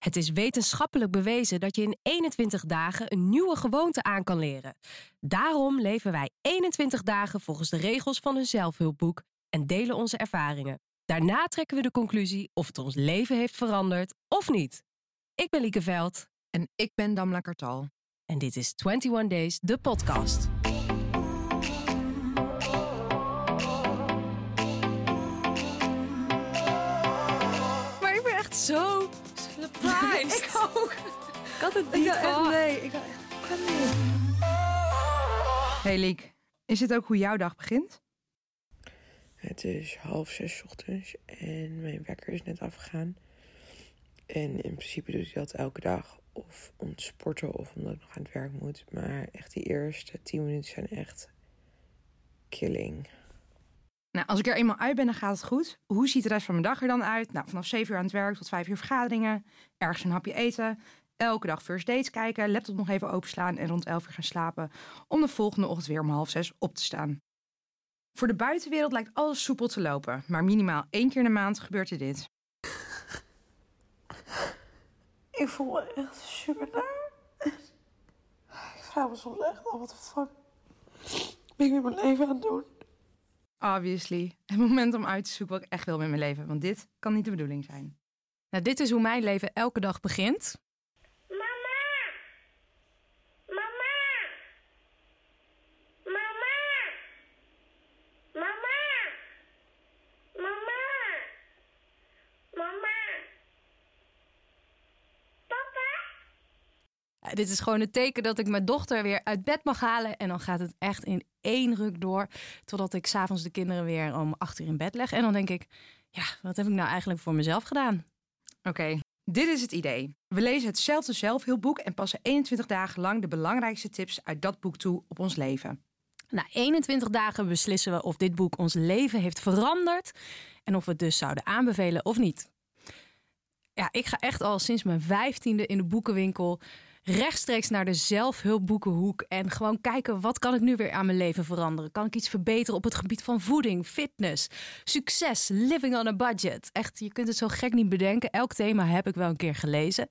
Het is wetenschappelijk bewezen dat je in 21 dagen een nieuwe gewoonte aan kan leren. Daarom leven wij 21 dagen volgens de regels van een zelfhulpboek en delen onze ervaringen. Daarna trekken we de conclusie of het ons leven heeft veranderd of niet. Ik ben Lieke Veld. En ik ben Damla Kartal. En dit is 21 Days, de podcast. Maar ik ben echt zo surprised. ik ook. Ik had het niet Ik echt, nee, ik dacht echt, kan niet. Hey Liek, is dit ook hoe jouw dag begint? Het is half zes ochtends en mijn wekker is net afgegaan. En in principe doe ik dat elke dag. Of om te sporten of omdat ik nog aan het werk moet. Maar echt die eerste tien minuten zijn echt killing. Nou, als ik er eenmaal uit ben, dan gaat het goed. Hoe ziet de rest van mijn dag er dan uit? Nou, vanaf 7 uur aan het werk tot 5 uur vergaderingen. Ergens een hapje eten. Elke dag first dates kijken. Laptop nog even openslaan en rond 11 uur gaan slapen. Om de volgende ochtend weer om half zes op te staan. Voor de buitenwereld lijkt alles soepel te lopen. Maar minimaal één keer in de maand gebeurt er dit. Ik voel me echt super naar. Ik vraag me soms echt af, wat de fuck ben ik met mijn leven aan het doen? Obviously. Het moment om uit te zoeken wat ik echt wil met mijn leven. Want dit kan niet de bedoeling zijn. Nou, dit is hoe mijn leven elke dag begint. Dit is gewoon het teken dat ik mijn dochter weer uit bed mag halen. En dan gaat het echt in één ruk door. Totdat ik s'avonds de kinderen weer om acht uur in bed leg. En dan denk ik, ja, wat heb ik nou eigenlijk voor mezelf gedaan? Oké, dit is het idee. We lezen hetzelfde zelfhulpboek en passen 21 dagen lang de belangrijkste tips uit dat boek toe op ons leven. Na 21 dagen beslissen we of dit boek ons leven heeft veranderd. En of we het dus zouden aanbevelen of niet. Ja, ik ga echt al sinds mijn vijftiende in de boekenwinkel rechtstreeks naar de zelfhulpboekenhoek en gewoon kijken wat kan ik nu weer aan mijn leven veranderen? Kan ik iets verbeteren op het gebied van voeding, fitness, succes, living on a budget? Echt, je kunt het zo gek niet bedenken. Elk thema heb ik wel een keer gelezen.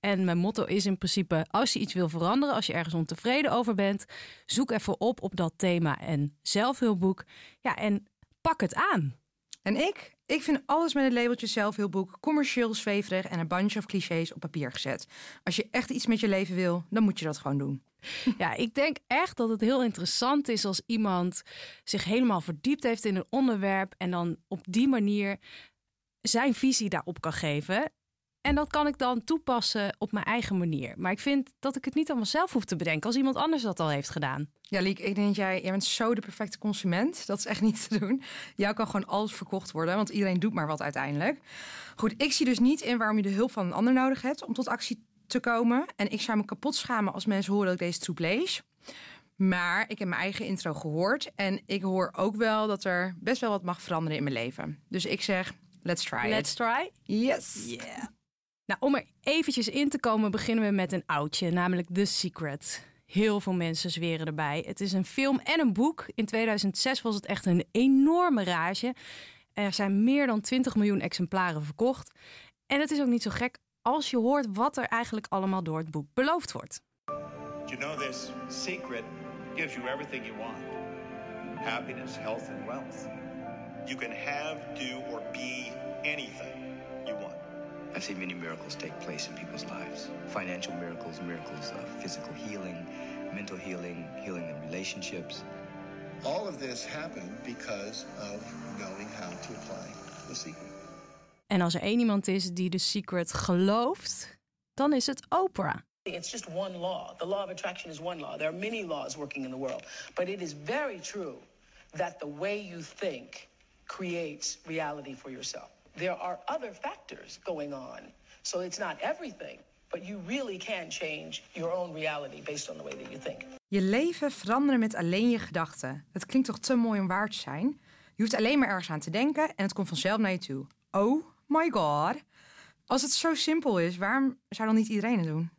En mijn motto is in principe: als je iets wil veranderen, als je ergens ontevreden over bent, zoek even op op dat thema en zelfhulpboek. Ja, en pak het aan. En ik? Ik vind alles met het labeltje zelfhulpboek commercieel zweverig en een bunch of clichés op papier gezet. Als je echt iets met je leven wil, dan moet je dat gewoon doen. Ja, ik denk echt dat het heel interessant is als iemand zich helemaal verdiept heeft in een onderwerp en dan op die manier zijn visie daarop kan geven. En dat kan ik dan toepassen op mijn eigen manier. Maar ik vind dat ik het niet allemaal zelf hoef te bedenken als iemand anders dat al heeft gedaan. Ja, Liek, ik denk dat jij, jij bent zo de perfecte consument. Dat is echt niet te doen. Jou kan gewoon alles verkocht worden, want iedereen doet maar wat uiteindelijk. Goed, ik zie dus niet in waarom je de hulp van een ander nodig hebt om tot actie te komen. En ik zou me kapot schamen als mensen horen dat ik deze troep lees. Maar ik heb mijn eigen intro gehoord. En ik hoor ook wel dat er best wel wat mag veranderen in mijn leven. Dus ik zeg, let's try Let's it. try. Yes. Yeah. Nou, om er eventjes in te komen, beginnen we met een oudje, namelijk The Secret. Heel veel mensen zweren erbij. Het is een film en een boek. In 2006 was het echt een enorme rage. Er zijn meer dan 20 miljoen exemplaren verkocht. En het is ook niet zo gek als je hoort wat er eigenlijk allemaal door het boek beloofd wordt. You know, this secret gives you everything you want happiness, health, and wealth. You can have, do, or be anything. I've seen many miracles take place in people's lives financial miracles, miracles of physical healing, mental healing, healing in relationships. All of this happened because of knowing how to apply the secret. En als er één iemand is die The Secret gelooft, dan is het Oprah. It's just one law. The law of attraction is one law. There are many laws working in the world. But it is very true that the way you think creates reality for yourself. There are other factors going on. So it's not everything, but you really can change your own reality based on the way that you think. Je leven veranderen met alleen je gedachten. Het klinkt toch te mooi om waar te zijn? Je hoeft alleen maar ergens aan te denken en het komt vanzelf naar je toe. Oh my god. Als het zo simpel is, waarom zou dan niet iedereen het doen?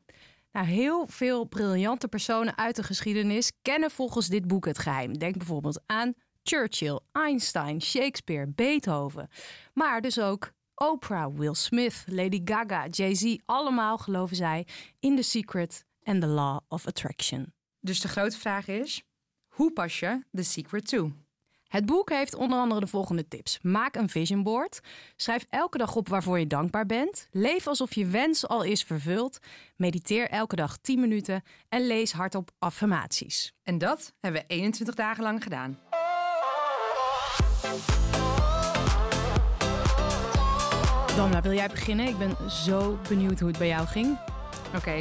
Nou, heel veel briljante personen uit de geschiedenis kennen volgens dit boek het geheim. Denk bijvoorbeeld aan Churchill, Einstein, Shakespeare, Beethoven. Maar dus ook Oprah, Will Smith, Lady Gaga, Jay-Z, allemaal geloven zij in The Secret en The Law of Attraction. Dus de grote vraag is: hoe pas je The Secret toe? Het boek heeft onder andere de volgende tips. Maak een vision board. Schrijf elke dag op waarvoor je dankbaar bent. Leef alsof je wens al is vervuld. Mediteer elke dag 10 minuten en lees hardop affirmaties. En dat hebben we 21 dagen lang gedaan. Damla, wil jij beginnen? Ik ben zo benieuwd hoe het bij jou ging. Oké.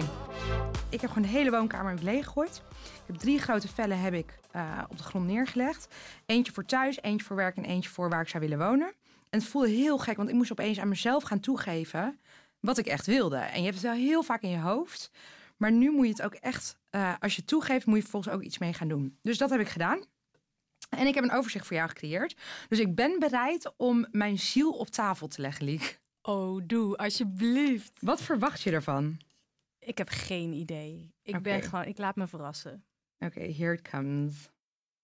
Ik heb gewoon de hele woonkamer leeggegooid. Ik heb drie grote vellen heb ik, eh, op de grond neergelegd. Eentje voor thuis, eentje voor werk en eentje voor waar ik zou willen wonen. En het voelde heel gek, want ik moest opeens aan mezelf gaan toegeven wat ik echt wilde. En je hebt het wel heel vaak in je hoofd. Maar nu moet je het ook echt, eh, als je toegeeft, moet je vervolgens ook iets mee gaan doen. Dus dat heb ik gedaan. En ik heb een overzicht voor jou gecreëerd. Dus ik ben bereid om mijn ziel op tafel te leggen, Liek. Oh, doe, alsjeblieft. Wat verwacht je ervan? Ik heb geen idee. Ik ben gewoon, ik laat me verrassen. Oké, here it comes.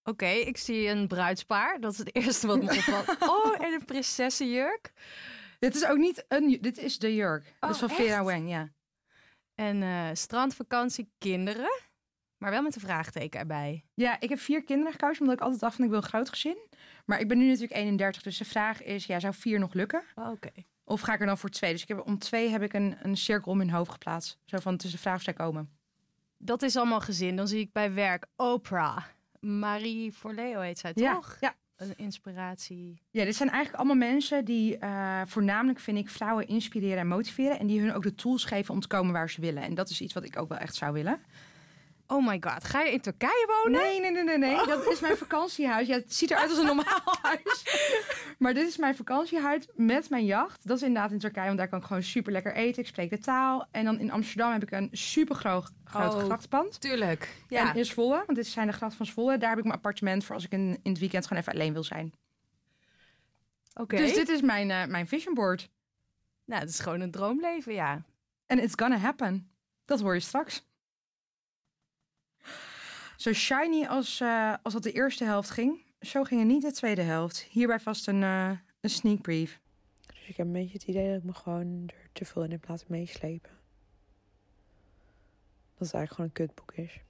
Oké, ik zie een bruidspaar. Dat is het eerste wat me opvalt. Oh, en een prinsessenjurk. Dit is ook niet een, dit is de jurk. Oh, is van Vera? Wang, ja. En eh, strandvakantie, kinderen. Maar wel met een vraagteken erbij. Ja, ik heb vier kinderen gekozen omdat ik altijd dacht van ik wil een groot gezin. Maar ik ben nu natuurlijk 31, dus de vraag is, ja, zou vier nog lukken? Oh, Oké. Of ga ik er dan voor twee? Dus ik heb, om twee heb ik een, een cirkel om mijn hoofd geplaatst. Zo van, tussen de vraag of zij komen. Dat is allemaal gezin. Dan zie ik bij werk Oprah. Marie Forleo heet zij Ja, toch? ja. Een inspiratie. Ja, dit zijn eigenlijk allemaal mensen die eh, voornamelijk, vind ik, vrouwen inspireren en motiveren. En die hun ook de tools geven om te komen waar ze willen. En dat is iets wat ik ook wel echt zou willen. Oh my god, ga je in Turkije wonen? Nee, nee, nee, nee, nee. Dat is mijn vakantiehuis. Ja, het ziet eruit als een normaal huis. Maar dit is mijn vakantiehuis met mijn jacht. Dat is inderdaad in Turkije, want daar kan ik gewoon super lekker eten. Ik spreek de taal. En dan in Amsterdam heb ik een super groot, groot Oh. grachtenpand. Tuurlijk. En in Zwolle, want dit zijn de grachten van Zwolle. Daar heb ik mijn appartement voor als ik in, in het weekend gewoon even alleen wil zijn. Oké. Dus dit is mijn, eh, mijn vision board. Nou, het is gewoon een droomleven, ja. En it's gonna happen. Dat hoor je straks. Zo shiny als, eh, als dat de eerste helft ging, zo ging het niet de tweede helft. Hierbij vast een, eh, een sneak brief. Dus ik heb een beetje het idee dat ik me gewoon er te veel in heb laten meeslepen. Dat het eigenlijk gewoon een kutboek is.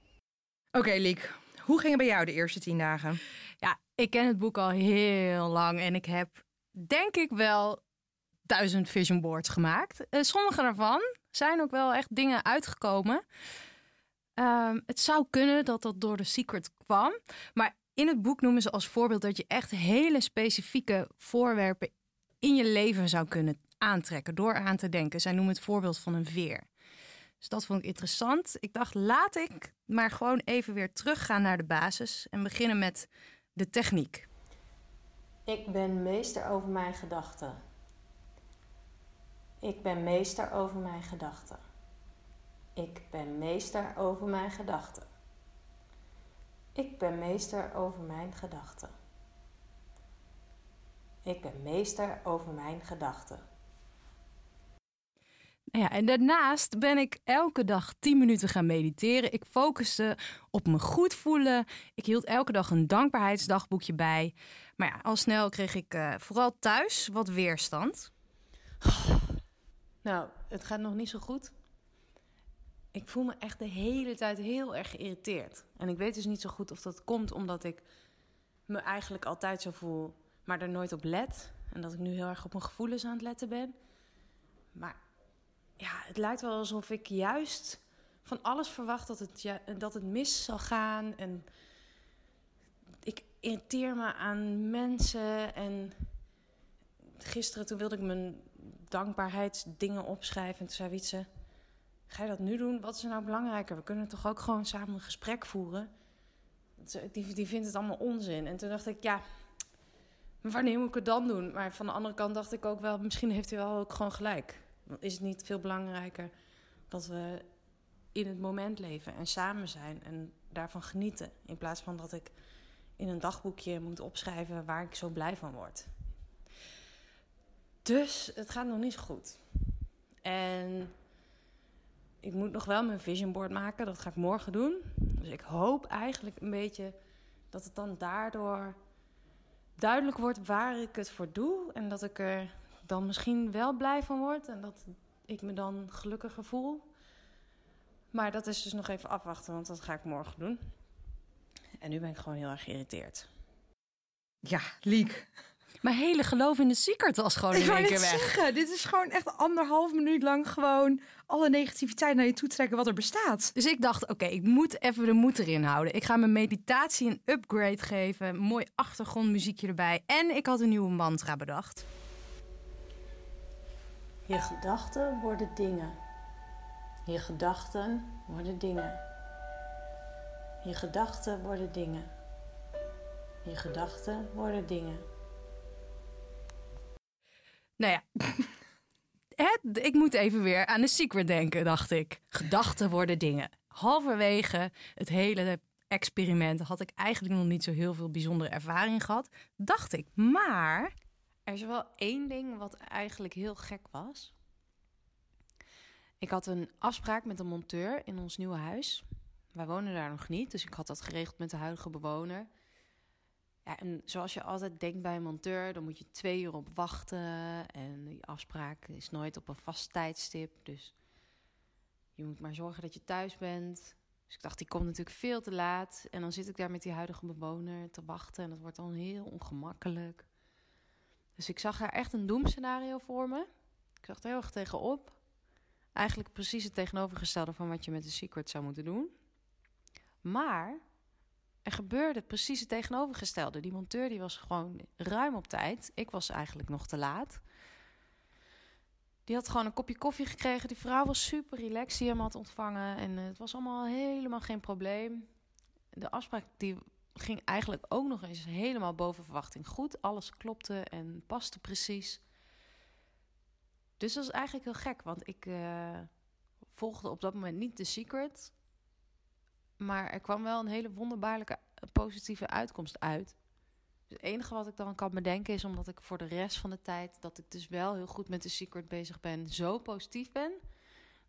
Oké, Liek. Hoe ging het bij jou de eerste tien dagen? Ja, ik ken het boek al heel lang en ik heb denk ik wel duizend vision boards gemaakt. Eh, sommige daarvan zijn ook wel echt dingen uitgekomen. Ehm, het zou kunnen dat dat door de Secret kwam. Maar in het boek noemen ze als voorbeeld dat je echt hele specifieke voorwerpen in je leven zou kunnen aantrekken door aan te denken. Zij noemen het voorbeeld van een veer. Dus dat vond ik interessant. Ik dacht, laat ik maar gewoon even weer teruggaan naar de basis en beginnen met de techniek. Ik ben meester over mijn gedachten. Ik ben meester over mijn gedachten. Ik ben meester over mijn gedachten. Ik ben meester over mijn gedachten. Ik ben meester over mijn gedachten. Nou Ja, en daarnaast ben ik elke dag 10 minuten gaan mediteren. Ik focuste op me goed voelen. Ik hield elke dag een dankbaarheidsdagboekje bij. Maar ja, al snel kreeg ik eh, vooral thuis wat weerstand. Nou, het gaat nog niet zo goed. Ik voel me echt de hele tijd heel erg geïrriteerd. En ik weet dus niet zo goed of dat komt omdat ik me eigenlijk altijd zo voel, maar er nooit op let. En dat ik nu heel erg op mijn gevoelens aan het letten ben. Maar ja, het lijkt wel alsof ik juist van alles verwacht dat het, ja, dat het mis zal gaan. En ik irriteer me aan mensen. En gisteren toen wilde ik mijn dankbaarheidsdingen opschrijven. En toen zei ga je dat nu doen? Wat is er nou belangrijker? We kunnen toch ook gewoon samen een gesprek voeren? Die, die vindt het allemaal onzin. En toen dacht ik, ja, maar wanneer moet ik het dan doen? Maar van de andere kant dacht ik ook wel, misschien heeft hij wel ook gewoon gelijk. Is het niet veel belangrijker dat we in het moment leven en samen zijn en daarvan genieten? In plaats van dat ik in een dagboekje moet opschrijven waar ik zo blij van word. Dus het gaat nog niet zo goed. En ik moet nog wel mijn vision board maken. Dat ga ik morgen doen. Dus ik hoop eigenlijk een beetje dat het dan daardoor duidelijk wordt waar ik het voor doe. En dat ik er dan misschien wel blij van word en dat ik me dan gelukkiger voel. Maar dat is dus nog even afwachten, want dat ga ik morgen doen. En nu ben ik gewoon heel erg geïrriteerd. Ja, Liek. Mijn hele geloof in de secret was gewoon in één keer weg. zeggen, dit is gewoon echt anderhalf minuut lang gewoon alle negativiteit naar je toe trekken wat er bestaat. Dus ik dacht, oké, ik moet even de moed erin houden. Ik ga mijn meditatie een upgrade geven. Een mooi achtergrondmuziekje erbij. En ik had een nieuwe mantra bedacht. Je gedachten worden dingen. Je gedachten worden dingen. Je gedachten worden dingen. Je gedachten worden dingen. Nou ja, het, ik moet even weer aan de secret denken, dacht ik. Gedachten worden dingen. Halverwege het hele experiment had ik eigenlijk nog niet zo heel veel bijzondere ervaring gehad. Dacht ik, maar er is wel één ding wat eigenlijk heel gek was. Ik had een afspraak met een monteur in ons nieuwe huis. Wij wonen daar nog niet, dus ik had dat geregeld met de huidige bewoner. Ja, en zoals je altijd denkt bij een monteur, dan moet je twee uur op wachten. En die afspraak is nooit op een vast tijdstip. Dus je moet maar zorgen dat je thuis bent. Dus ik dacht, die komt natuurlijk veel te laat. En dan zit ik daar met die huidige bewoner te wachten. En dat wordt dan heel ongemakkelijk. Dus ik zag daar echt een doemscenario voor me. Ik zag er heel erg tegenop. Eigenlijk precies het tegenovergestelde van wat je met de secret zou moeten doen. Maar er gebeurde precies het tegenovergestelde. Die monteur die was gewoon ruim op tijd. Ik was eigenlijk nog te laat. Die had gewoon een kopje koffie gekregen. Die vrouw was super relaxed die hem had ontvangen. En eh, het was allemaal helemaal geen probleem. De afspraak die ging eigenlijk ook nog eens helemaal boven verwachting goed. Alles klopte en paste precies. Dus dat is eigenlijk heel gek, want ik eh, volgde op dat moment niet de secret. Maar er kwam wel een hele wonderbaarlijke eh, positieve uitkomst uit. Dus het enige wat ik dan kan bedenken is omdat ik voor de rest van de tijd dat ik dus wel heel goed met de secret bezig ben, zo positief ben,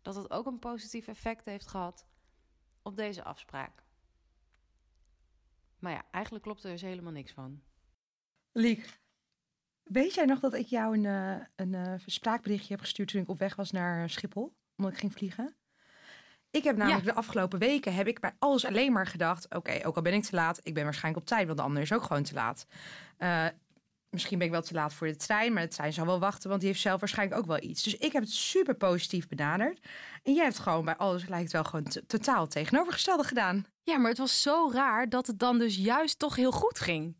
dat het ook een positief effect heeft gehad op deze afspraak. Maar ja, eigenlijk klopt er dus helemaal niks van. Liek, weet jij nog dat ik jou een, eh, een eh, spraakberichtje heb gestuurd toen ik op weg was naar Schiphol, omdat ik ging vliegen? Ik heb namelijk de afgelopen weken heb ik bij alles alleen maar gedacht: oké, ook al ben ik te laat, ik ben waarschijnlijk op tijd, want de ander is ook gewoon te laat. Eh, misschien ben ik wel te laat voor de trein, maar de trein zal wel wachten, want die heeft zelf waarschijnlijk ook wel iets. Dus ik heb het super positief benaderd. En jij hebt gewoon bij alles lijkt wel gewoon totaal tegenovergestelde gedaan. Ja, maar het was zo raar dat het dan dus juist toch heel goed ging.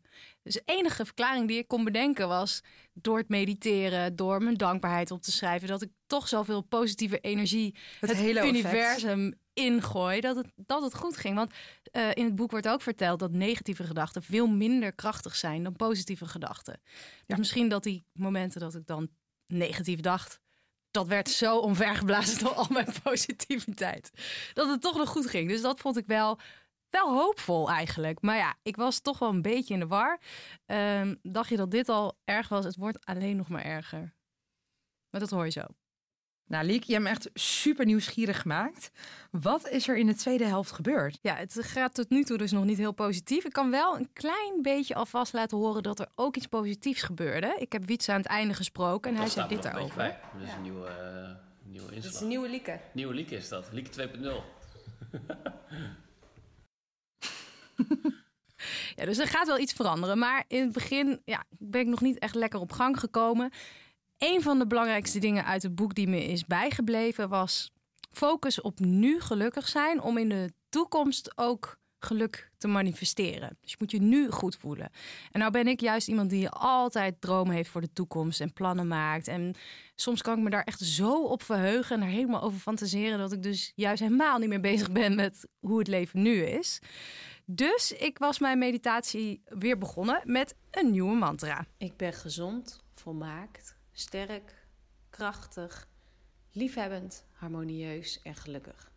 Dus de enige verklaring die ik kon bedenken was door het mediteren, door mijn dankbaarheid op te schrijven, dat ik toch zoveel positieve energie Het het, hele effect. universum ingooi, dat het, dat het goed ging. Want eh, in het boek wordt ook verteld dat negatieve gedachten veel minder krachtig zijn dan positieve gedachten. Dus misschien dat die momenten dat ik dan negatief dacht, dat werd zo omvergeblazen door al mijn positiviteit. Dat het toch nog goed ging. Dus dat vond ik wel, wel hoopvol eigenlijk. Maar ja, ik was toch wel een beetje in de war. Ehm, dacht je dat dit al erg was? Het wordt alleen nog maar erger. Maar dat hoor je zo. Nou, Liek, je hebt me echt super nieuwsgierig gemaakt. Wat is er in de tweede helft gebeurd? Ja, het gaat tot nu toe dus nog niet heel positief. Ik kan wel een klein beetje alvast laten horen dat er ook iets positiefs gebeurde. Ik heb Wietse aan het einde gesproken en hij zei dit daarover. Dat is een nieuwe, eh, nieuwe inslag. Dat is een nieuwe Lieke. Nieuwe Lieke is dat. Lieke 2.0. Ja, dus er gaat wel iets veranderen. Maar in het begin ja, ben ik nog niet echt lekker op gang gekomen. Een van de belangrijkste dingen uit het boek die me is bijgebleven was focus op nu gelukkig zijn om in de toekomst ook geluk te manifesteren. Dus je moet je nu goed voelen. En nou ben ik juist iemand die altijd dromen heeft voor de toekomst en plannen maakt. En soms kan ik me daar echt zo op verheugen en er helemaal over fantaseren dat ik dus juist helemaal niet meer bezig ben met hoe het leven nu is. Dus ik was mijn meditatie weer begonnen met een nieuwe mantra. Ik ben gezond, volmaakt, sterk, krachtig, liefhebbend, harmonieus en gelukkig.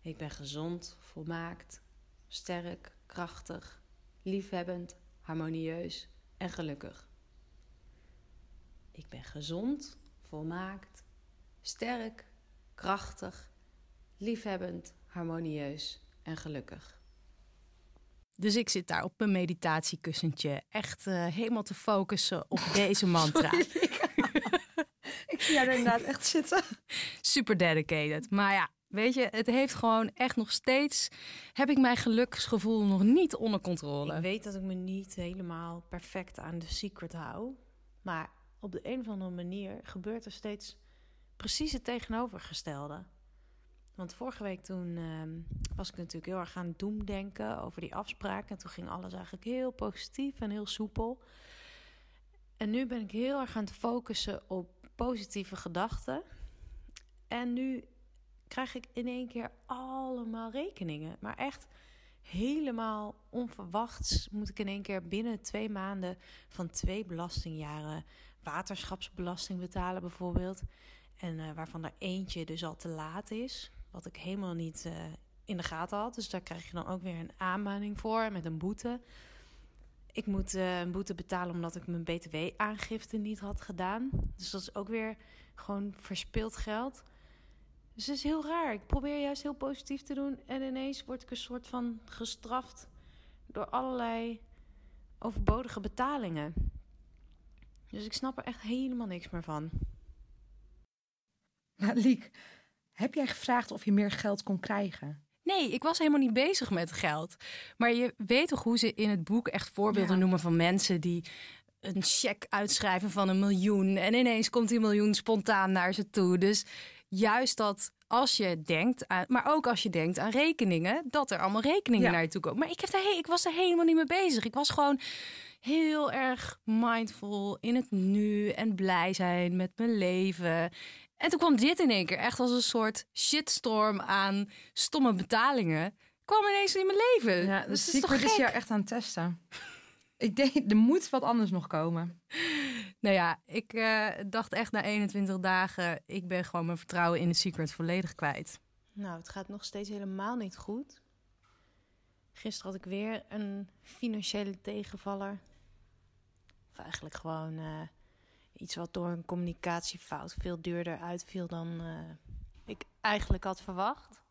Ik ben gezond, volmaakt, sterk, krachtig, liefhebbend, harmonieus en gelukkig. Ik ben gezond, volmaakt, sterk, krachtig, liefhebbend, harmonieus en gelukkig. Dus ik zit daar op mijn meditatiekussentje echt eh, helemaal te focussen op deze mantra. Ik zie jou er inderdaad echt zitten. Super dedicated. Maar ja, weet je, het heeft gewoon echt nog steeds... heb ik mijn geluksgevoel nog niet onder controle. Ik weet dat ik me niet helemaal perfect aan de secret hou. Maar op de een of andere manier gebeurt er steeds precies het tegenovergestelde. Want vorige week toen ehm, was ik natuurlijk heel erg aan het doemdenken over die afspraak. En toen ging alles eigenlijk heel positief en heel soepel. En nu ben ik heel erg aan het focussen op positieve gedachten. En nu krijg ik in één keer allemaal rekeningen. Maar echt helemaal onverwachts moet ik in één keer binnen twee maanden van twee belastingjaren waterschapsbelasting betalen bijvoorbeeld. En eh, waarvan er eentje dus al te laat is. Wat ik helemaal niet eh, in de gaten had. Dus daar krijg je dan ook weer een aanmaning voor met een boete. Ik moet eh, een boete betalen omdat ik mijn btw-aangifte niet had gedaan. Dus dat is ook weer gewoon verspild geld. Dus het is heel raar. Ik probeer juist heel positief te doen. En ineens word ik een soort van gestraft door allerlei overbodige betalingen. Dus ik snap er echt helemaal niks meer van. Nou, Liek, heb jij gevraagd of je meer geld kon krijgen? Nee, ik was helemaal niet bezig met geld. Maar je weet toch hoe ze in het boek echt voorbeelden Ja. noemen van mensen die een cheque uitschrijven van een miljoen. En ineens komt die miljoen spontaan naar ze toe. Dus juist dat als je denkt aan, maar ook als je denkt aan rekeningen, dat er allemaal rekeningen Ja. naar je toe komen. Maar ik, heb daar, ik was er helemaal niet mee bezig. Ik was gewoon heel erg mindful in het nu en blij zijn met mijn leven. En toen kwam dit in één keer echt als een soort shitstorm aan stomme betalingen. Kwam ineens in mijn leven. Ja, dus de het is toch secret is gek? jou echt aan het testen. Ik denk, er moet wat anders nog komen. Nou ja, ik eh, dacht echt na 21 dagen, ik ben gewoon mijn vertrouwen in de secret volledig kwijt. Nou, het gaat nog steeds helemaal niet goed. Gisteren had ik weer een financiële tegenvaller. Of eigenlijk gewoon eh, iets wat door een communicatiefout veel duurder uitviel dan eh, ik eigenlijk had verwacht.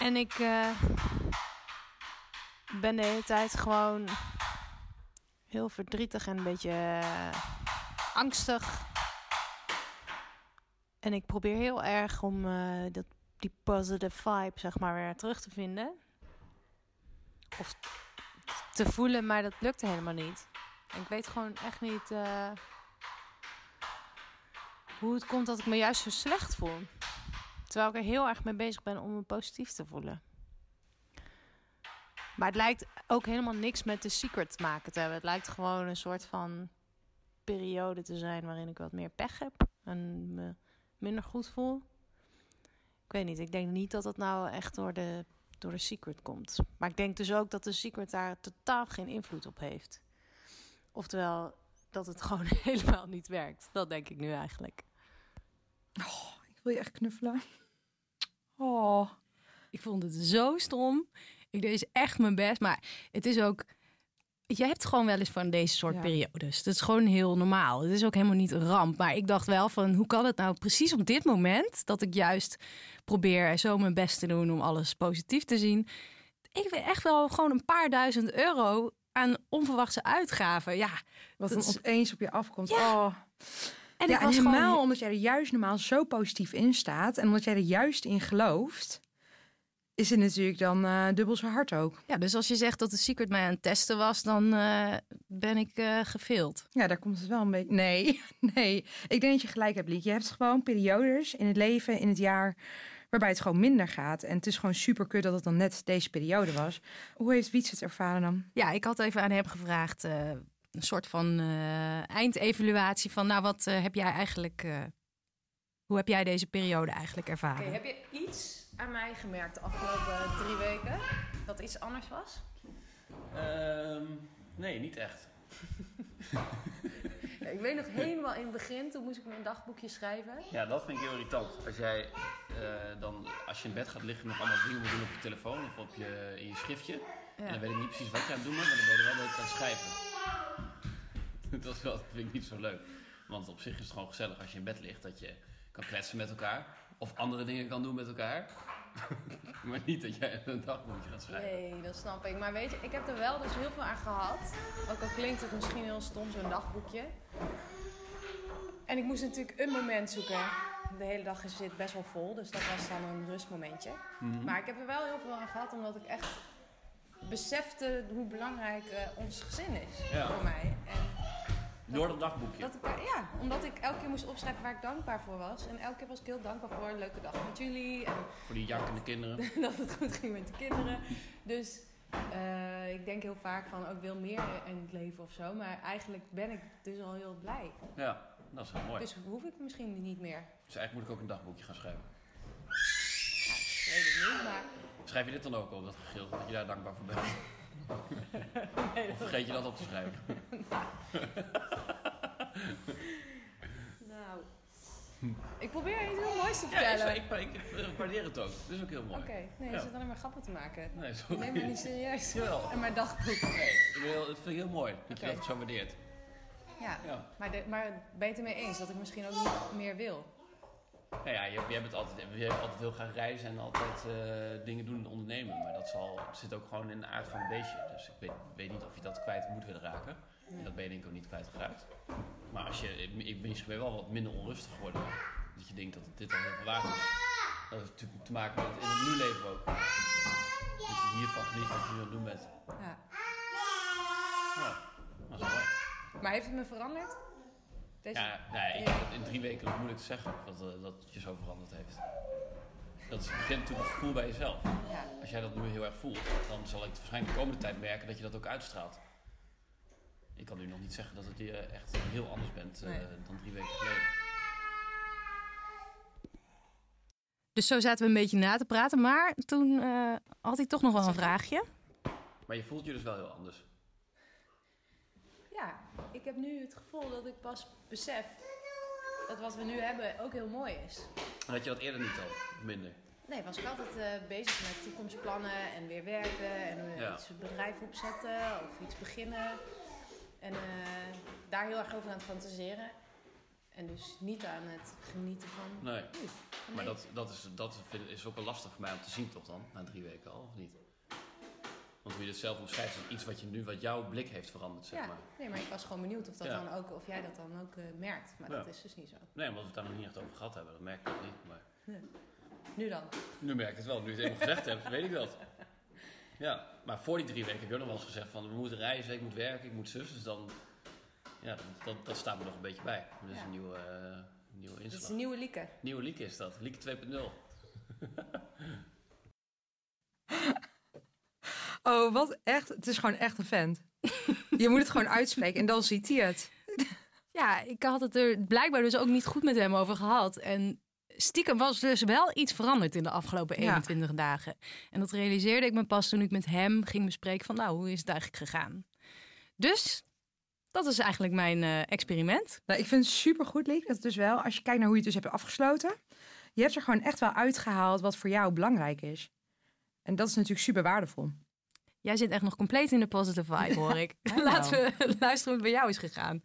En ik eh, ben de hele tijd gewoon heel verdrietig en een beetje eh, angstig. En ik probeer heel erg om dat, die positive vibe, zeg maar, weer terug te vinden. Of te voelen, maar dat lukte helemaal niet. Ik weet gewoon echt niet eh, hoe het komt dat ik me juist zo slecht voel. Terwijl ik er heel erg mee bezig ben om me positief te voelen. Maar het lijkt ook helemaal niks met de secret te maken te hebben. Het lijkt gewoon een soort van periode te zijn waarin ik wat meer pech heb. En me minder goed voel. Ik weet niet, ik denk niet dat het nou echt door de, door de secret komt. Maar ik denk dus ook dat de secret daar totaal geen invloed op heeft. Oftewel, dat het gewoon helemaal niet werkt. Dat denk ik nu eigenlijk. Ik wil je echt knuffelen. Oh. Ik vond het zo stom. Ik deed echt mijn best. Maar het is ook. Je hebt gewoon wel eens van deze soort Ja. periodes. Dat is gewoon heel normaal. Het is ook helemaal niet een ramp. Maar ik dacht wel van hoe kan het nou precies op dit moment dat ik juist probeer zo mijn best te doen om alles positief te zien. Ik weet echt wel gewoon een paar duizend euro aan onverwachte uitgaven. Ja, Wat dan is- opeens op je afkomt. Ja. Oh. en ja, ik en helemaal gewoon omdat jij er juist normaal zo positief in staat. En omdat jij er juist in gelooft. Is het natuurlijk dan eh, dubbel zo hard ook. Ja, dus als je zegt dat de secret mij aan het testen was, dan eh, ben ik geveeld. Ja, daar komt het wel een beetje... Nee, nee. Ik denk dat je gelijk hebt, Liek. Je hebt gewoon periodes in het leven, in het jaar... waarbij het gewoon minder gaat. En het is gewoon super kut dat het dan net deze periode was. Hoe heeft Wiets het ervaren dan? Ja, ik had even aan hem gevraagd, eh, een soort van eh, eindevaluatie van, nou, wat eh, heb jij eigenlijk, eh, hoe heb jij deze periode eigenlijk ervaren? heb je iets aan mij gemerkt de afgelopen drie weken? Dat iets anders was? Ehm, nee, niet echt. ik weet nog helemaal in het begin, toen moest ik mijn dagboekje schrijven. Ja, dat vind ik heel irritant. Als jij eh, dan, als je in bed gaat liggen, nog allemaal dingen moet doen op je telefoon of op je, in je schriftje. En dan weet ik niet precies wat je aan het doen bent, maar dan ben je wel leuk aan het schrijven. dat, is wel, dat vind ik niet zo leuk. Want op zich is het gewoon gezellig als je in bed ligt, dat je kan kletsen met elkaar. Of andere dingen kan doen met elkaar. maar niet dat jij een dagboekje gaat schrijven. Nee, dat snap ik. Maar weet je, ik heb er wel dus heel veel aan gehad. Ook al klinkt het misschien heel stom, zo'n dagboekje. En ik moest natuurlijk een moment zoeken. De hele dag zit best wel vol, dus dat was dan een rustmomentje. Mhm. Maar ik heb er wel heel veel aan gehad, omdat ik echt besefte hoe belangrijk eh, ons gezin is Ja. voor mij. En Door dat dagboekje. dat ik, ja, omdat ik elke keer moest opschrijven waar ik dankbaar voor was. En elke keer was ik heel dankbaar voor een leuke dag met jullie. En Voor die jankende kinderen. dat het goed ging met de kinderen. Dus eh, ik denk heel vaak van ook wil meer in het leven of zo. Maar eigenlijk ben ik dus al heel blij. Ja, dat is heel mooi. Dus hoef ik misschien niet meer. Dus eigenlijk moet ik ook een dagboekje gaan schrijven. Ja, ik weet het niet, maar... Schrijf je dit dan ook op, dat gegil, dat je daar dankbaar voor bent? of vergeet je dat op te schrijven? Nou, ik probeer iets heel moois te Ja, vertellen. ik, ik, ik, ik waardeer het ook. Dat is ook heel mooi. Oké, nee, je Ja. zit alleen maar grappen te maken. Nee, sorry. Neem me niet serieus. Jawel. En mijn dagboek. Nee, het vind ik heel mooi dat je dat zo waardeert. Ja, Ja. Maar, de, maar ben je het ermee eens dat ik misschien ook niet meer wil? Nou ja, je, jij bent altijd, je hebt altijd heel graag reizen en altijd eh, dingen doen en ondernemen. Maar dat zal, zit ook gewoon in de aard van een beestje. Dus ik weet, weet niet of je dat kwijt moet willen raken. En dat ben je denk ik ook niet kwijtgeraakt. Maar als je, ik, ben misschien wel wat minder onrustig geworden. Dat je denkt dat dit al heel veel waard is. Dat heeft natuurlijk te maken met het in het nu leven ook. Dat je hiervan geniet wat je nu aan het doen bent. Ja. Ja. Maar heeft het me veranderd? Deze... Ja, nee, ik vind het in drie weken nog moeilijk te zeggen dat, eh, dat het je zo veranderd heeft. Dat is, begint natuurlijk een gevoel bij jezelf. Ja. Als jij dat nu heel erg voelt, dan zal ik het waarschijnlijk de komende tijd merken dat je dat ook uitstraalt. Ik kan nu nog niet zeggen dat het je echt heel anders bent eh, Nee. dan drie weken geleden. Dus zo zaten we een beetje na te praten. Maar toen eh, had hij toch nog wel een vraagje. Maar je voelt je dus wel heel anders. Ik heb nu het gevoel dat ik pas besef dat wat we nu hebben ook heel mooi is. En had je dat eerder niet al, of minder? Nee, was ik altijd eh, bezig met toekomstplannen en weer werken en eh, Ja. iets een bedrijf opzetten of iets beginnen. En eh, daar heel erg over aan het fantaseren. En dus niet aan het genieten van. Nee. Maar dat, dat, is, dat is ook wel lastig voor mij om te zien toch dan, na drie weken al, of niet? Want hoe je het zelf omschrijft, is iets wat, je nu, wat jouw blik heeft veranderd, zeg ja, maar. nee, maar ik was gewoon benieuwd of, dat Ja. dan ook, of jij dat dan ook eh, merkt. Maar Ja. dat is dus niet zo. Nee, omdat we het daar nog niet echt over gehad hebben, dat merk ik nog niet. Maar. Nu dan. nu merk ik het wel, nu je het eenmaal gezegd hebt, weet ik dat. Ja, maar voor die drie weken heb je ook nog wel eens gezegd van we moeten reizen, ik moet werken, ik moet zus. Dus dan, ja, dat, dat, dat staat me nog een beetje bij. Dat is een nieuwe, eh, nieuwe Dat inslag. is een nieuwe Lieke. Nieuwe Lieke is dat, Lieke 2.0. Oh, wat echt. Het is gewoon echt een vent. Je moet het gewoon uitspreken en dan ziet hij het. Ja, ik had het er blijkbaar dus ook niet goed met hem over gehad. En stiekem was dus wel iets veranderd in de afgelopen Ja. 21 dagen. En dat realiseerde ik me pas toen ik met hem ging bespreken van... nou, hoe is het eigenlijk gegaan? Dus dat is eigenlijk mijn eh, experiment. Nou, ik vind het super goed, Liek. Dat dus wel, als je kijkt naar hoe je het dus hebt afgesloten. Je hebt er gewoon echt wel uitgehaald wat voor jou belangrijk is. En dat is natuurlijk super waardevol. Jij zit echt nog compleet in de positive vibe, hoor ik. Laten we luisteren hoe het bij jou is gegaan.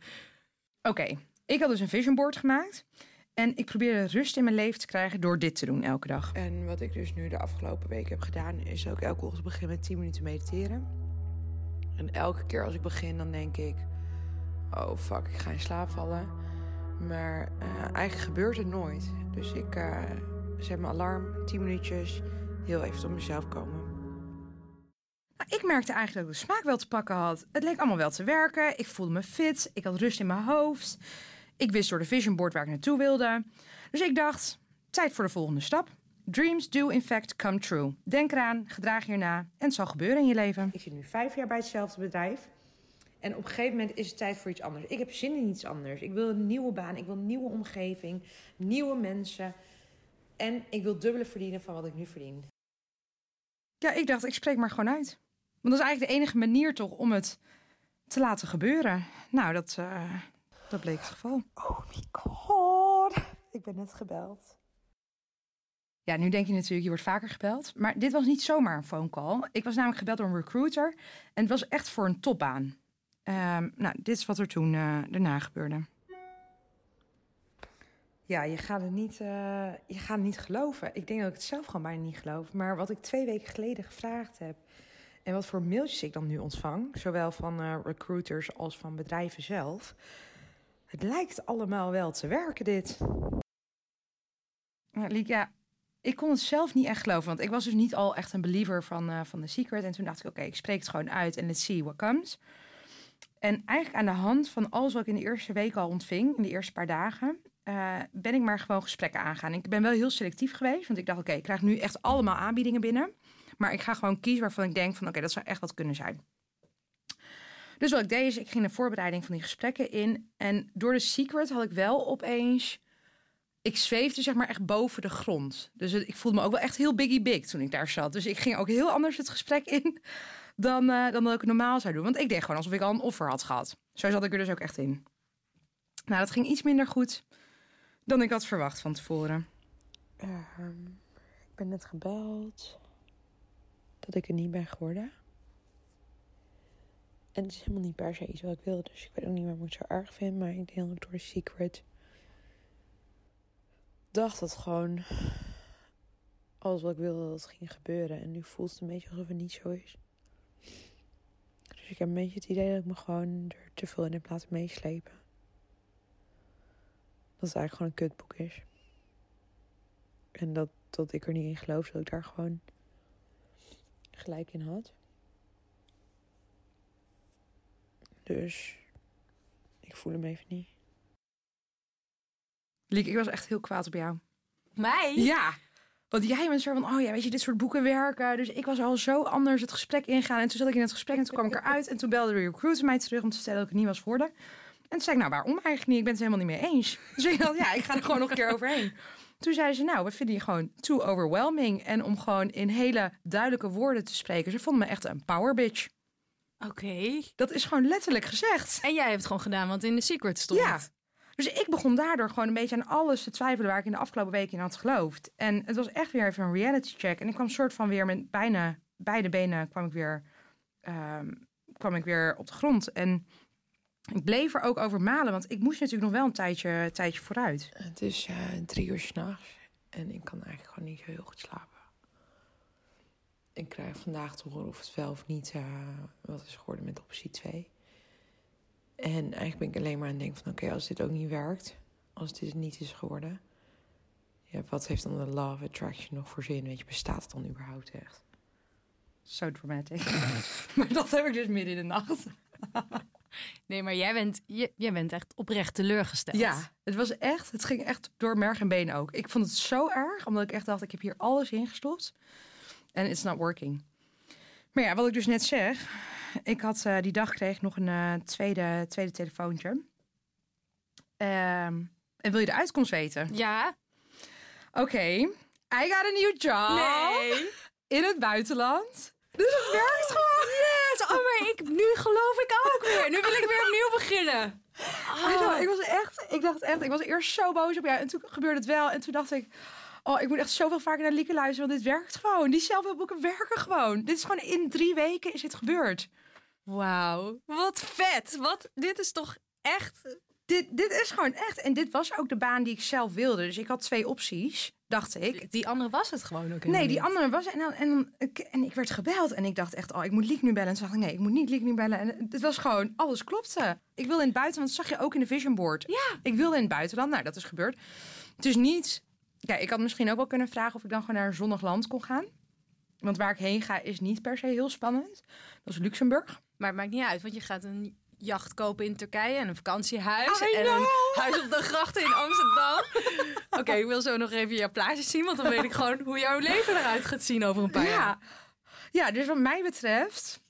Oké, ik had dus een vision board gemaakt. En ik probeerde rust in mijn leven te krijgen door dit te doen elke dag. En wat ik dus nu de afgelopen week heb gedaan, is ook elke ochtend beginnen met 10 minuten mediteren. En elke keer als ik begin, dan denk ik: oh fuck, ik ga in slaap vallen. Maar eh, eigenlijk gebeurt het nooit. Dus ik eh, zet mijn alarm, 10 minuutjes, heel even tot mezelf komen. Nou, ik merkte eigenlijk dat ik de smaak wel te pakken had. Het leek allemaal wel te werken. Ik voelde me fit. Ik had rust in mijn hoofd. Ik wist door de vision board waar ik naartoe wilde. Dus ik dacht, tijd voor de volgende stap. Dreams do in fact come true. Denk eraan, gedraag je erna en het zal gebeuren in je leven. Ik zit nu vijf jaar bij hetzelfde bedrijf. En op een gegeven moment is het tijd voor iets anders. Ik heb zin in iets anders. Ik wil een nieuwe baan, ik wil een nieuwe omgeving, nieuwe mensen. En ik wil dubbele verdienen van wat ik nu verdien. Ja, ik dacht, ik spreek maar gewoon uit. Want dat is eigenlijk de enige manier toch om het te laten gebeuren. Nou, dat, eh, dat bleek het geval. Oh my god, ik ben net gebeld. Ja, nu denk je natuurlijk, je wordt vaker gebeld. Maar dit was niet zomaar een phone call. Ik was namelijk gebeld door een recruiter. En het was echt voor een topbaan. Ehm, nou, dit is wat er toen eh, daarna gebeurde. Ja, je gaat het niet, eh, je gaat het niet geloven. Ik denk dat ik het zelf gewoon bijna niet geloof. Maar wat ik twee weken geleden gevraagd heb... en wat voor mailtjes ik dan nu ontvang... zowel van eh, recruiters als van bedrijven zelf... het lijkt allemaal wel te werken, dit. Ja, ik kon het zelf niet echt geloven. Want ik was dus niet al echt een believer van, eh, van The Secret. En toen dacht ik, oké, ik spreek het gewoon uit en let's see what comes. En eigenlijk aan de hand van alles wat ik in de eerste week al ontving... in de eerste paar dagen eh, ben ik maar gewoon gesprekken aangaan. Ik ben wel heel selectief geweest, want ik dacht, oké, ik krijg nu echt allemaal aanbiedingen binnen. Maar ik ga gewoon kiezen waarvan ik denk van, oké, dat zou echt wat kunnen zijn. Dus wat ik deed is, ik ging de voorbereiding van die gesprekken in. En door de secret had ik wel opeens... Ik zweefde zeg maar echt boven de grond. Dus ik voelde me ook wel echt heel biggie big toen ik daar zat. Dus ik ging ook heel anders het gesprek in dan, eh, dan dat ik normaal zou doen. Want ik deed gewoon alsof ik al een offer had gehad. Zo zat ik er dus ook echt in. Nou, dat ging iets minder goed dan ik had verwacht van tevoren. Ehm, ik ben net gebeld dat ik er niet ben geworden. En het is helemaal niet per se iets wat ik wil. Dus ik weet ook niet waarom ik het zo erg vind. Maar ik denk dat ik door Secret dacht dat gewoon alles wat ik wilde dat het ging gebeuren. En nu voelt het een beetje alsof het niet zo is. Dus ik heb een beetje het idee dat ik me gewoon er te veel in heb laten meeslepen. Dat het eigenlijk gewoon een kutboek is. En dat, dat ik er niet in geloof dat ik daar gewoon gelijk in had. Dus ik voel hem even niet. Liek, ik was echt heel kwaad op jou. Mij? Ja. Want jij bent zo van, oh ja, weet je, dit soort boeken werken. Dus ik was al zo anders het gesprek ingaan. En toen zat ik in het gesprek en toen kwam ik eruit. En toen belde de recruiter mij terug om te stellen dat ik er niet was geworden. En toen zei ik, nou waarom eigenlijk niet? Ik ben het er helemaal niet mee eens. Dus ik dacht, ja, ik ga er gewoon nog een keer overheen. Toen zei ze, nou, we vinden je gewoon too overwhelming. En om gewoon in hele duidelijke woorden te spreken. Ze vonden me echt een power bitch. Oké. Dat is gewoon letterlijk gezegd. En jij hebt het gewoon gedaan, want in de secret stond. Ja. Dus ik begon daardoor gewoon een beetje aan alles te twijfelen waar ik in de afgelopen weken in had geloofd. En het was echt weer even een reality check. En ik kwam soort van weer met bijna beide benen kwam ik weer, ehm, kwam ik weer op de grond. En ik bleef er ook over malen, want ik moest natuurlijk nog wel een tijdje, tijdje vooruit. Het is eh, drie uur s'nachts en ik kan eigenlijk gewoon niet zo heel goed slapen. Ik krijg vandaag te horen of het wel of niet eh, wat is geworden met optie 2. En eigenlijk ben ik alleen maar aan het denken van... oké, als dit ook niet werkt, als dit niet is geworden... Ja, wat heeft dan de of attraction nog voor zin? Weet je, bestaat het dan überhaupt echt? Zo dramatic. maar dat heb ik dus midden in de nacht. Nee, maar jij bent, je, jij bent echt oprecht teleurgesteld. Ja, het was echt, het ging echt door merg en been ook. Ik vond het zo erg, omdat ik echt dacht, ik heb hier alles in gestopt. En it's not working. Maar ja, wat ik dus net zeg, ik had eh, die dag kreeg nog een eh, tweede, tweede telefoontje. Ehm, en wil je de uitkomst weten? Ja. Oké, I got a new job. Nee. In het buitenland. Dus het werkt gewoon. Oh, maar ik, nu geloof ik ook weer. Nu wil ik weer opnieuw beginnen. Know, ik was echt, ik dacht echt, ik was eerst zo boos op jou. En toen gebeurde het wel. En toen dacht ik, oh, ik moet echt zoveel vaker naar Lieke luisteren. Want dit werkt gewoon. Die zelfhulpboeken werken gewoon. Dit is gewoon in drie weken is dit gebeurd. Wauw, wat vet. Wat, dit is toch echt... Dit, dit is gewoon echt. En dit was ook de baan die ik zelf wilde. Dus ik had twee opties, dacht ik. Die andere was het gewoon ook Nee, die andere was. En, dan, en, dan, ik- en ik werd gebeld. En ik dacht echt, oh, ik moet Liek nu bellen. En toen dacht ik, nee, ik moet niet Liek nu bellen. En het was gewoon, alles klopte. Ik wilde in het buitenland, dat zag je ook in de vision board. Ja. Ik wilde in het buitenland. Nou, dat is gebeurd. Dus niet. Kijk, ik had misschien ook wel kunnen vragen of ik dan gewoon naar een zonnig land kon gaan. Want waar ik heen ga is niet per se heel spannend. Dat is Luxemburg. Maar het maakt niet uit, want je gaat een jacht kopen in Turkije en een vakantiehuis en een huis op de grachten in Amsterdam. Oké, ik wil zo nog even jouw plaatjes zien, want dan weet ik gewoon hoe jouw leven eruit gaat zien over een paar jaar. Ja. ja, dus wat mij betreft,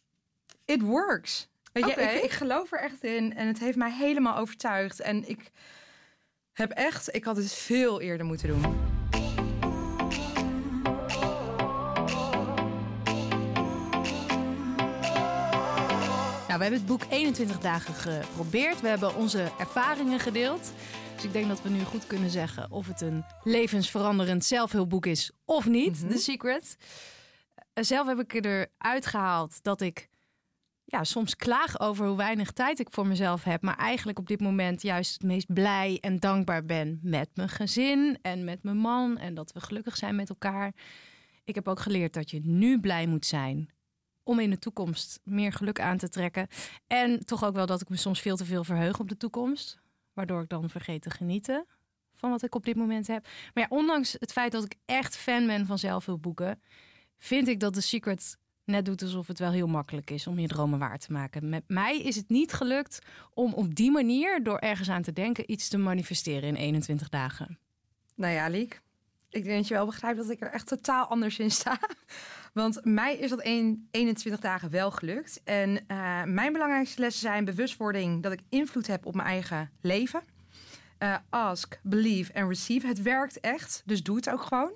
it works. Weet je, Oké. ik, ik geloof er echt in en het heeft mij helemaal overtuigd. En ik heb echt, ik had het veel eerder moeten doen. Nou, we hebben het boek 21 dagen geprobeerd. We hebben onze ervaringen gedeeld. Dus ik denk dat we nu goed kunnen zeggen of het een levensveranderend zelfhulpboek is of niet. The Secret. Eh, Zelf heb ik eruit gehaald dat ik ja, soms klaag over hoe weinig tijd ik voor mezelf heb. Maar eigenlijk op dit moment juist het meest blij en dankbaar ben met mijn gezin en met mijn man. En dat we gelukkig zijn met elkaar. Ik heb ook geleerd dat je nu blij moet zijn. Om in de toekomst meer geluk aan te trekken. En toch ook wel dat ik me soms veel te veel verheug op de toekomst. Waardoor ik dan vergeet te genieten van wat ik op dit moment heb. Maar ja, ondanks het feit dat ik echt fan ben van zelfhulpboeken, vind ik dat The Secret net doet alsof het wel heel makkelijk is om je dromen waar te maken. Met mij is het niet gelukt om op die manier, door ergens aan te denken, iets te manifesteren in 21 dagen. Nou ja, Liek. Ik denk dat je wel begrijpt dat ik er echt totaal anders in sta. Want mij is dat 1, 21 dagen wel gelukt. En uh, mijn belangrijkste lessen zijn bewustwording dat ik invloed heb op mijn eigen leven. Uh, ask, believe en receive. Het werkt echt, dus doe het ook gewoon.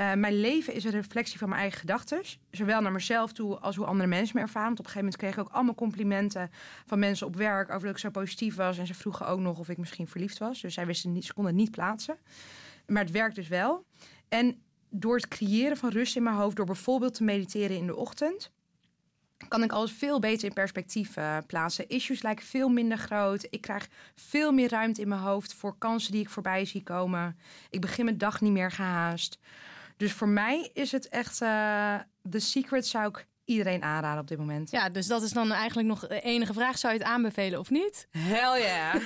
Uh, mijn leven is een reflectie van mijn eigen gedachten. Zowel naar mezelf toe als hoe andere mensen me ervaren. Want op een gegeven moment kreeg ik ook allemaal complimenten van mensen op werk over dat ik zo positief was. En ze vroegen ook nog of ik misschien verliefd was. Dus zij wisten niet, ze konden niet plaatsen. Maar het werkt dus wel. En door het creëren van rust in mijn hoofd, door bijvoorbeeld te mediteren in de ochtend, kan ik alles veel beter in perspectief uh, plaatsen. Issues lijken veel minder groot. Ik krijg veel meer ruimte in mijn hoofd voor kansen die ik voorbij zie komen. Ik begin mijn dag niet meer gehaast. Dus voor mij is het echt uh, The Secret zou ik iedereen aanraden op dit moment. Ja, dus dat is dan eigenlijk nog de enige vraag. Zou je het aanbevelen of niet? Hell yeah!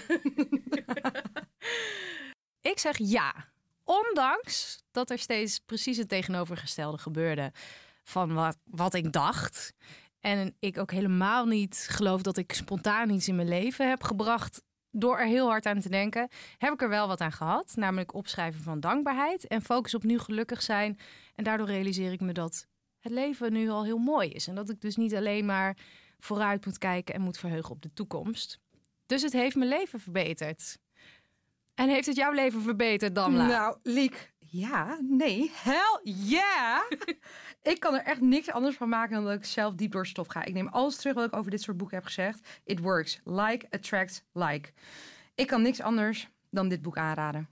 ik zeg ja. Ondanks dat er steeds precies het tegenovergestelde gebeurde van wat, wat ik dacht. En ik ook helemaal niet geloof dat ik spontaan iets in mijn leven heb gebracht door er heel hard aan te denken, heb ik er wel wat aan gehad. Namelijk opschrijven van dankbaarheid en focus op nu gelukkig zijn. En daardoor realiseer ik me dat het leven nu al heel mooi is. En dat ik dus niet alleen maar vooruit moet kijken en moet verheugen op de toekomst. Dus het heeft mijn leven verbeterd. En heeft het jouw leven verbeterd, Damla? Nou, Liek, ja, nee, hell yeah! ik kan er echt niks anders van maken dan dat ik zelf diep door stof ga. Ik neem alles terug wat ik over dit soort boeken heb gezegd. It works. Like attracts like. Ik kan niks anders dan dit boek aanraden.